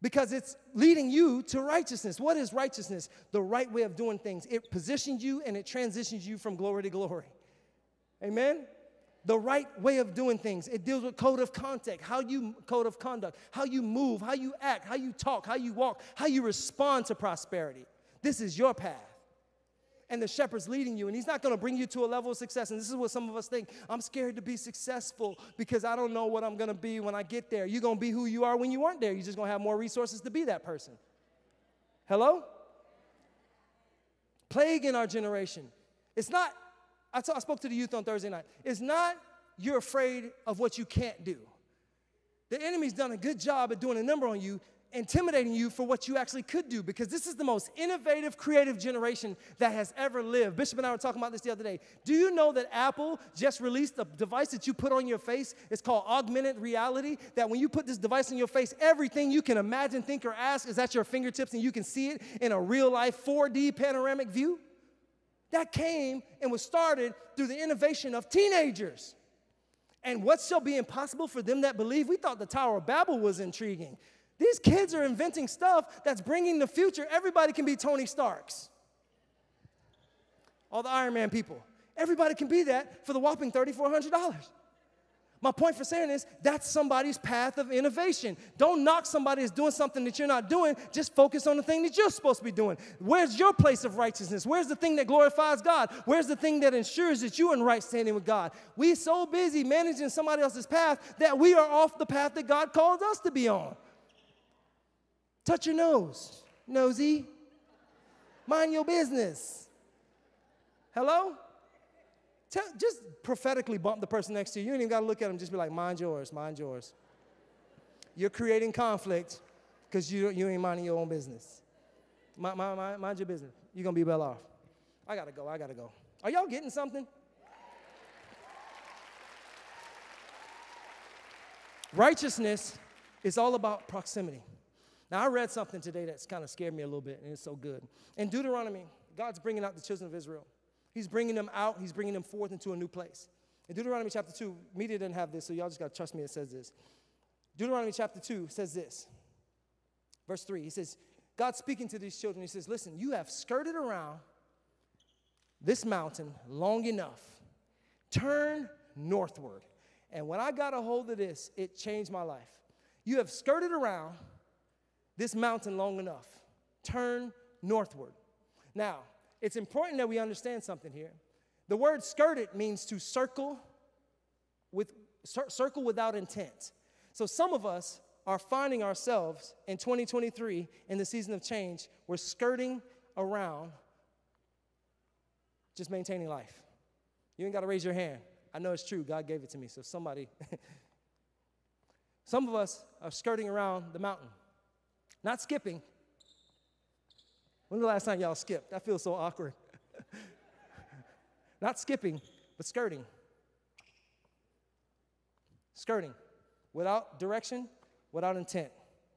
Because it's leading you to righteousness. What is righteousness? The right way of doing things. It positions you and it transitions you from glory to glory. Amen? The right way of doing things. It deals with code of conduct, how you code of conduct, how you move, how you act, how you talk, how you walk, how you respond to prosperity. This is your path and the shepherd's leading you, and he's not gonna bring you to a level of success. And this is what some of us think I'm scared to be successful because I don't know what I'm gonna be when I get there. You're gonna be who you are when you aren't there. You're just gonna have more resources to be that person. Hello? Plague in our generation. It's not, I, t- I spoke to the youth on Thursday night. It's not you're afraid of what you can't do. The enemy's done a good job at doing a number on you intimidating you for what you actually could do because this is the most innovative, creative generation that has ever lived. Bishop and I were talking about this the other day. Do you know that Apple just released a device that you put on your face? It's called augmented reality. That when you put this device on your face, everything you can imagine, think, or ask is at your fingertips and you can see it in a real life 4D panoramic view? That came and was started through the innovation of teenagers. And what shall be impossible for them that believe? We thought the Tower of Babel was intriguing. These kids are inventing stuff that's bringing the future. Everybody can be Tony Starks. All the Iron Man people. Everybody can be that for the whopping $3,400. My point for saying is that's somebody's path of innovation. Don't knock somebody that's doing something that you're not doing. Just focus on the thing that you're supposed to be doing. Where's your place of righteousness? Where's the thing that glorifies God? Where's the thing that ensures that you're in right standing with God? We so busy managing somebody else's path that we are off the path that God called us to be on. Touch your nose, nosy. Mind your business. Hello? Tell, just prophetically bump the person next to you. You ain't even got to look at them. Just be like, mind yours, mind yours. You're creating conflict because you, you ain't minding your own business. Mind, mind, mind your business. You're going to be well off. I got to go. I got to go. Are y'all getting something? Righteousness is all about proximity. Now, I read something today that's kind of scared me a little bit, and it's so good. In Deuteronomy, God's bringing out the children of Israel. He's bringing them out, He's bringing them forth into a new place. In Deuteronomy chapter 2, media doesn't have this, so y'all just got to trust me, it says this. Deuteronomy chapter 2 says this. Verse 3, he says, God speaking to these children, he says, Listen, you have skirted around this mountain long enough. Turn northward. And when I got a hold of this, it changed my life. You have skirted around this mountain long enough. Turn northward. Now, it's important that we understand something here. The word skirted means to circle with circle without intent. So some of us are finding ourselves in 2023 in the season of change, we're skirting around just maintaining life. You ain't got to raise your hand. I know it's true. God gave it to me. So somebody Some of us are skirting around the mountain. Not skipping, when the last time y'all skipped? That feels so awkward. Not skipping, but skirting. Skirting. Without direction, without intent.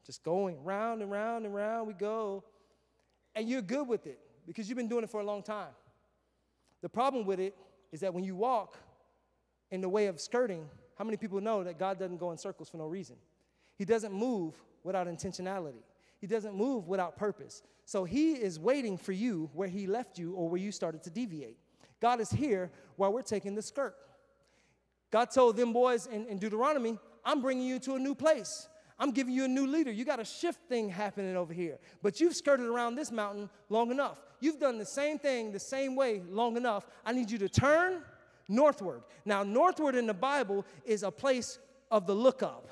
Just going round and round and round we go. And you're good with it because you've been doing it for a long time. The problem with it is that when you walk in the way of skirting, how many people know that God doesn't go in circles for no reason? He doesn't move without intentionality. He doesn't move without purpose. So he is waiting for you where he left you or where you started to deviate. God is here while we're taking the skirt. God told them boys in, in Deuteronomy, I'm bringing you to a new place. I'm giving you a new leader. You got a shift thing happening over here. But you've skirted around this mountain long enough. You've done the same thing the same way long enough. I need you to turn northward. Now, northward in the Bible is a place of the lookup.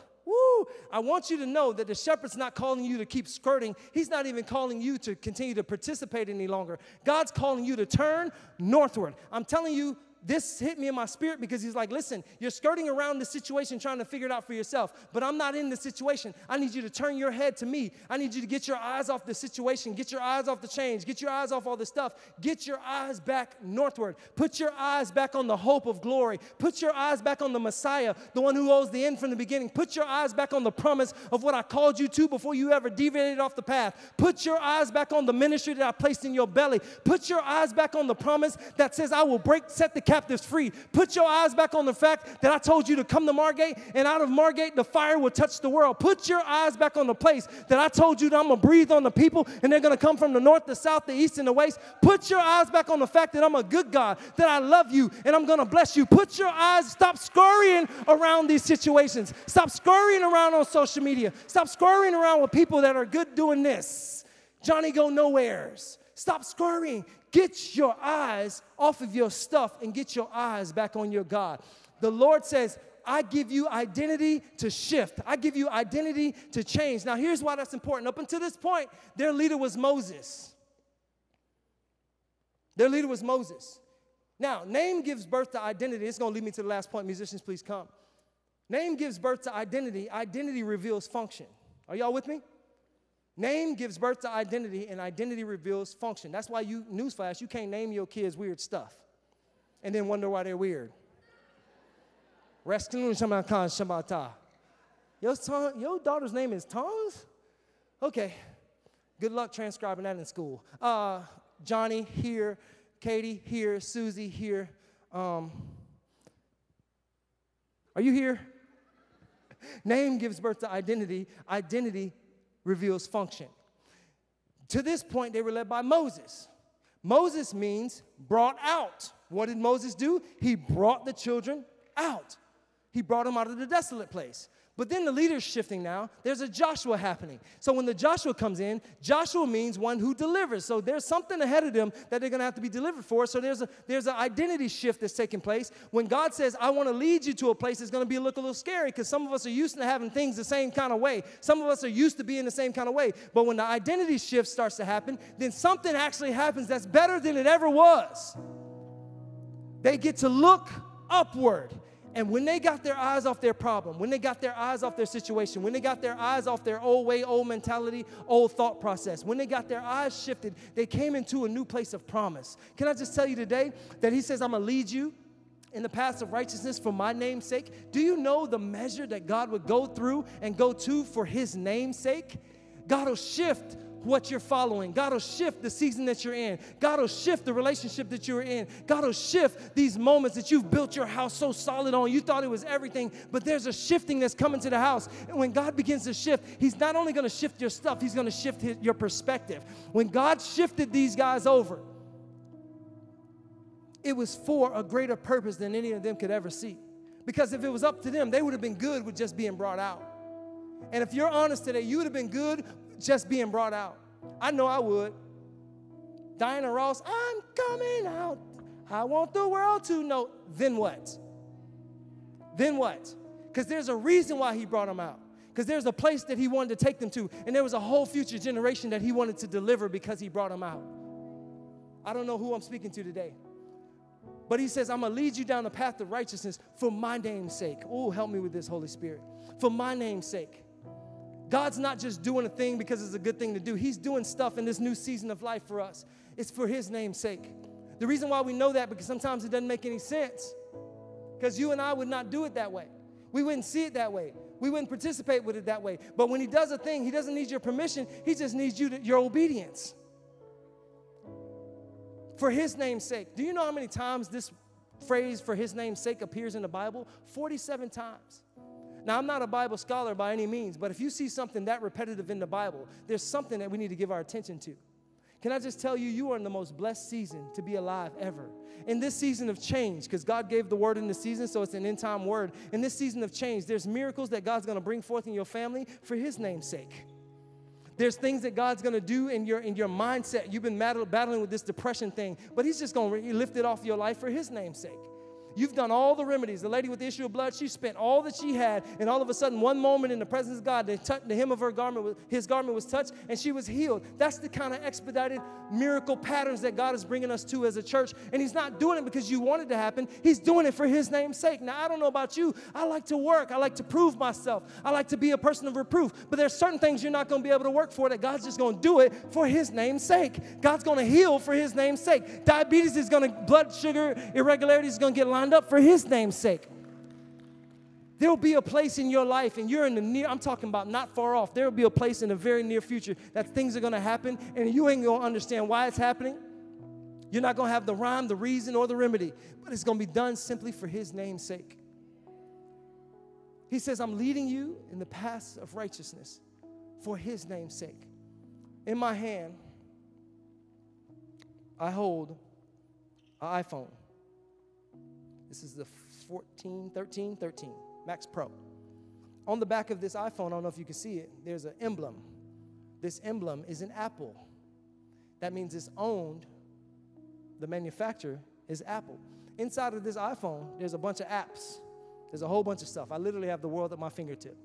I want you to know that the shepherd's not calling you to keep skirting. He's not even calling you to continue to participate any longer. God's calling you to turn northward. I'm telling you, this hit me in my spirit because he's like, listen, you're skirting around the situation trying to figure it out for yourself, but I'm not in the situation. I need you to turn your head to me. I need you to get your eyes off the situation, get your eyes off the change, get your eyes off all the stuff. Get your eyes back northward. Put your eyes back on the hope of glory. Put your eyes back on the Messiah, the one who owes the end from the beginning. Put your eyes back on the promise of what I called you to before you ever deviated off the path. Put your eyes back on the ministry that I placed in your belly. Put your eyes back on the promise that says, I will break, set the captives free. Put your eyes back on the fact that I told you to come to Margate, and out of Margate, the fire will touch the world. Put your eyes back on the place that I told you that I'm gonna breathe on the people, and they're gonna come from the north, the south, the east, and the west. Put your eyes back on the fact that I'm a good God, that I love you, and I'm gonna bless you. Put your eyes, stop scurrying around these situations. Stop scurrying around on social media. Stop scurrying around with people that are good doing this. Johnny go nowheres. Stop scurrying. Get your eyes off of your stuff and get your eyes back on your God. The Lord says, I give you identity to shift. I give you identity to change. Now, here's why that's important. Up until this point, their leader was Moses. Their leader was Moses. Now, name gives birth to identity. It's going to lead me to the last point. Musicians, please come. Name gives birth to identity. Identity reveals function. Are y'all with me? Name gives birth to identity, and identity reveals function. That's why you, newsflash, you can't name your kids weird stuff and then wonder why they're weird. Your, your daughter's name is Tongues? Okay. Good luck transcribing that in school. Uh, Johnny here, Katie here, Susie here. Um, are you here? Name gives birth to identity. Identity reveals function. To this point, they were led by Moses. Moses means brought out. What did Moses do? He brought the children out. He brought them out of the desolate place. But then the leader's shifting now. There's a Joshua happening. So when the Joshua comes in, Joshua means one who delivers. So there's something ahead of them that they're going to have to be delivered for. So there's a there's an identity shift that's taking place. When God says, "I want to lead you to a place," it's going to be look a little scary because some of us are used to having things the same kind of way. Some of us are used to being the same kind of way. But when the identity shift starts to happen, then something actually happens that's better than it ever was. They get to look upward and when they got their eyes off their problem, when they got their eyes off their situation, when they got their eyes off their old way, old mentality, old thought process, when they got their eyes shifted, they came into a new place of promise. Can I just tell you today that He says, I'm gonna lead you in the paths of righteousness for my name's sake? Do you know the measure that God would go through and go to for His name's sake? God will shift what you're following. God will shift the season that you're in. God will shift the relationship that you're in. God will shift these moments that you've built your house so solid on. You thought it was everything, but there's a shifting that's coming to the house. And when God begins to shift, He's not only going to shift your stuff, He's going to shift his, your perspective. When God shifted these guys over, it was for a greater purpose than any of them could ever see. Because if it was up to them, they would have been good with just being brought out. And if you're honest today, you would have been good just being brought out. I know I would. Diana Ross, I'm coming out. I want the world to know. Then what? Then what? Because there's a reason why he brought them out. Because there's a place that he wanted to take them to, and there was a whole future generation that he wanted to deliver because he brought them out. I don't know who I'm speaking to today. But he says, I'm going to lead you down the path of righteousness for my name's sake. Oh, help me with this, Holy Spirit. For my name's sake. God's not just doing a thing because it's a good thing to do. He's doing stuff in this new season of life for us. It's for His name's sake. The reason why we know that because sometimes it doesn't make any sense. Because you and I would not do it that way. We wouldn't see it that way. We wouldn't participate with it that way. But when He does a thing, He doesn't need your permission. He just needs you to, your obedience. For His name's sake. Do you know how many times this phrase "for His name's sake" appears in the Bible? Forty-seven times. Now, I'm not a Bible scholar by any means, but if you see something that repetitive in the Bible, there's something that we need to give our attention to. Can I just tell you, you are in the most blessed season to be alive ever. In this season of change, because God gave the word in the season, so it's an end time word. In this season of change, there's miracles that God's gonna bring forth in your family for His name's sake. There's things that God's gonna do in your, in your mindset. You've been battling with this depression thing, but He's just gonna lift it off your life for His name's sake. You've done all the remedies. The lady with the issue of blood, she spent all that she had, and all of a sudden, one moment in the presence of God, the, hem of her garment, his garment was touched, and she was healed. That's the kind of expedited miracle patterns that God is bringing us to as a church. And He's not doing it because you want it to happen. He's doing it for His name's sake. Now, I don't know about you. I like to work. I like to prove myself. I like to be a person of reproof. But there's certain things you're not going to be able to work for that God's just going to do it for His name's sake. God's going to heal for His name's sake. Diabetes is going to, blood sugar irregularities is going to get lined up for His name's sake. There'll be a place in your life, and you're in the near, I'm talking about not far off. There'll be a place in the very near future that things are gonna happen, and you ain't gonna understand why it's happening. You're not gonna have the rhyme, the reason, or the remedy, but it's gonna be done simply for His name's sake. He says, I'm leading you in the paths of righteousness for His name's sake. In my hand, I hold an iPhone. This is the 14, 13, 13, Max Pro. On the back of this iPhone, I don't know if you can see it, there's an emblem. This emblem is an apple. That means it's owned, the manufacturer is Apple. Inside of this iPhone, there's a bunch of apps. There's a whole bunch of stuff. I literally have the world at my fingertip.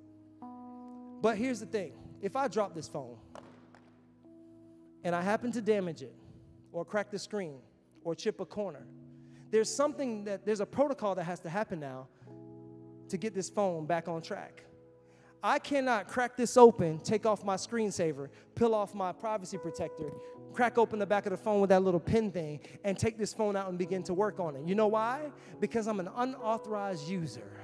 But here's the thing if I drop this phone and I happen to damage it, or crack the screen, or chip a corner, there's something that there's a protocol that has to happen now to get this phone back on track. I cannot crack this open, take off my screensaver, peel off my privacy protector, crack open the back of the phone with that little pin thing, and take this phone out and begin to work on it. You know why? Because I'm an unauthorized user.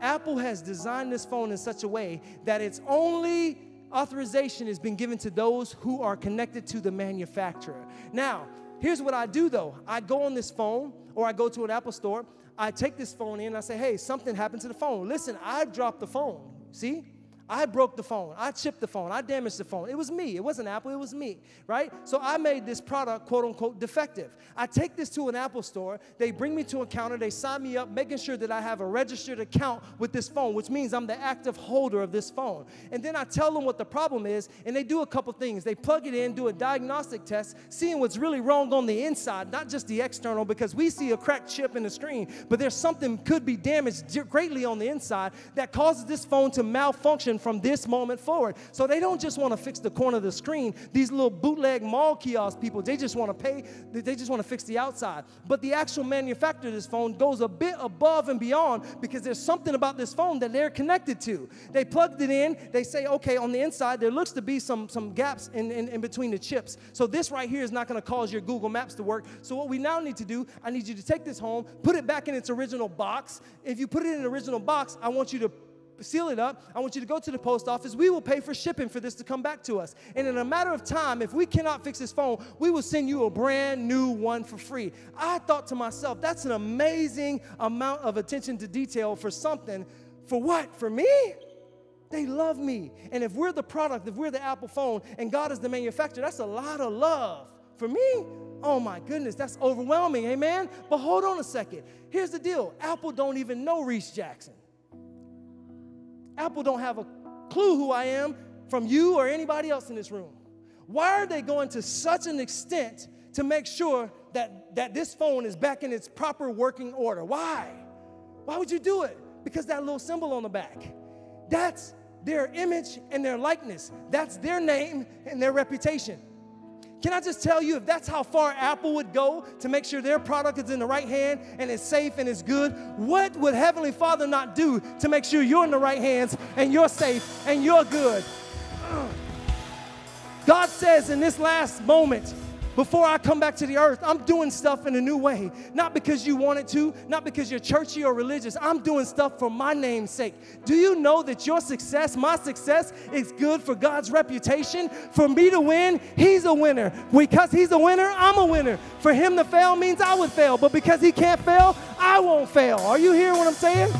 Apple has designed this phone in such a way that its only authorization has been given to those who are connected to the manufacturer. Now, here's what I do though I go on this phone, or I go to an Apple store, I take this phone in I say, hey, something happened to the phone. Listen, I dropped the phone. See? I broke the phone. I chipped the phone. I damaged the phone. It was me. It wasn't Apple. It was me, right? So I made this product, quote unquote, defective. I take this to an Apple store. They bring me to a counter. They sign me up, making sure that I have a registered account with this phone, which means I'm the active holder of this phone. And then I tell them what the problem is, and they do a couple things. They plug it in, do a diagnostic test, seeing what's really wrong on the inside, not just the external, because we see a cracked chip in the screen, but there's something could be damaged greatly on the inside that causes this phone to malfunction from this moment forward. So they don't just want to fix the corner of the screen. These little bootleg mall kiosk people, they just want to pay, they just want to fix the outside. But the actual manufacturer of this phone goes a bit above and beyond because there's something about this phone that they're connected to. They plugged it in, they say, okay, on the inside, there looks to be some, some gaps in, in, in between the chips. So this right here is not going to cause your Google Maps to work. So what we now need to do, I need you to take this home, put it back in its original box. If you put it in an original box, I want you to seal it up. I want you to go to the post office. We will pay for shipping for this to come back to us. And in a matter of time, if we cannot fix this phone, we will send you a brand new one for free. I thought to myself, that's an amazing amount of attention to detail for something. For what? For me? They love me. And if we're the product, if we're the Apple phone, and God is the manufacturer, that's a lot of love. For me, oh my goodness, that's overwhelming, amen? But hold on a second. Here's the deal Apple don't even know Rese Jackson. Apple don't have a clue who I am from you or anybody else in this room. Why are they going to such an extent to make sure that, that this phone is back in its proper working order? Why? Why would you do it? Because that little symbol on the back. That's their image and their likeness. That's their name and their reputation. Can I just tell you, if that's how far Apple would go to make sure their product is in the right hand and it's safe and it's good, what would Heavenly Father not do to make sure you're in the right hands and you're safe and you're good? God says in this last moment, before I come back to the earth, I'm doing stuff in a new way. Not because you wanted to, not because you're churchy or religious. I'm doing stuff for my name's sake. Do you know that your success, my success, is good for God's reputation? For me to win, He's a winner. Because He's a winner, I'm a winner. For Him to fail means I would fail. But because He can't fail, I won't fail. Are you hearing what I'm saying?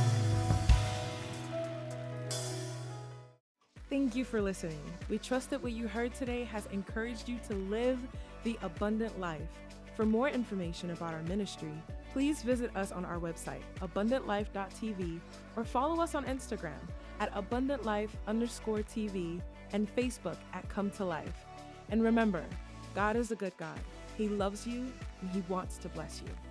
Thank you for listening. We trust that what you heard today has encouraged you to live the abundant life. For more information about our ministry, please visit us on our website, abundantlife.tv, or follow us on Instagram at abundantlife underscore TV and Facebook at Come to Life. And remember, God is a good God. He loves you and He wants to bless you.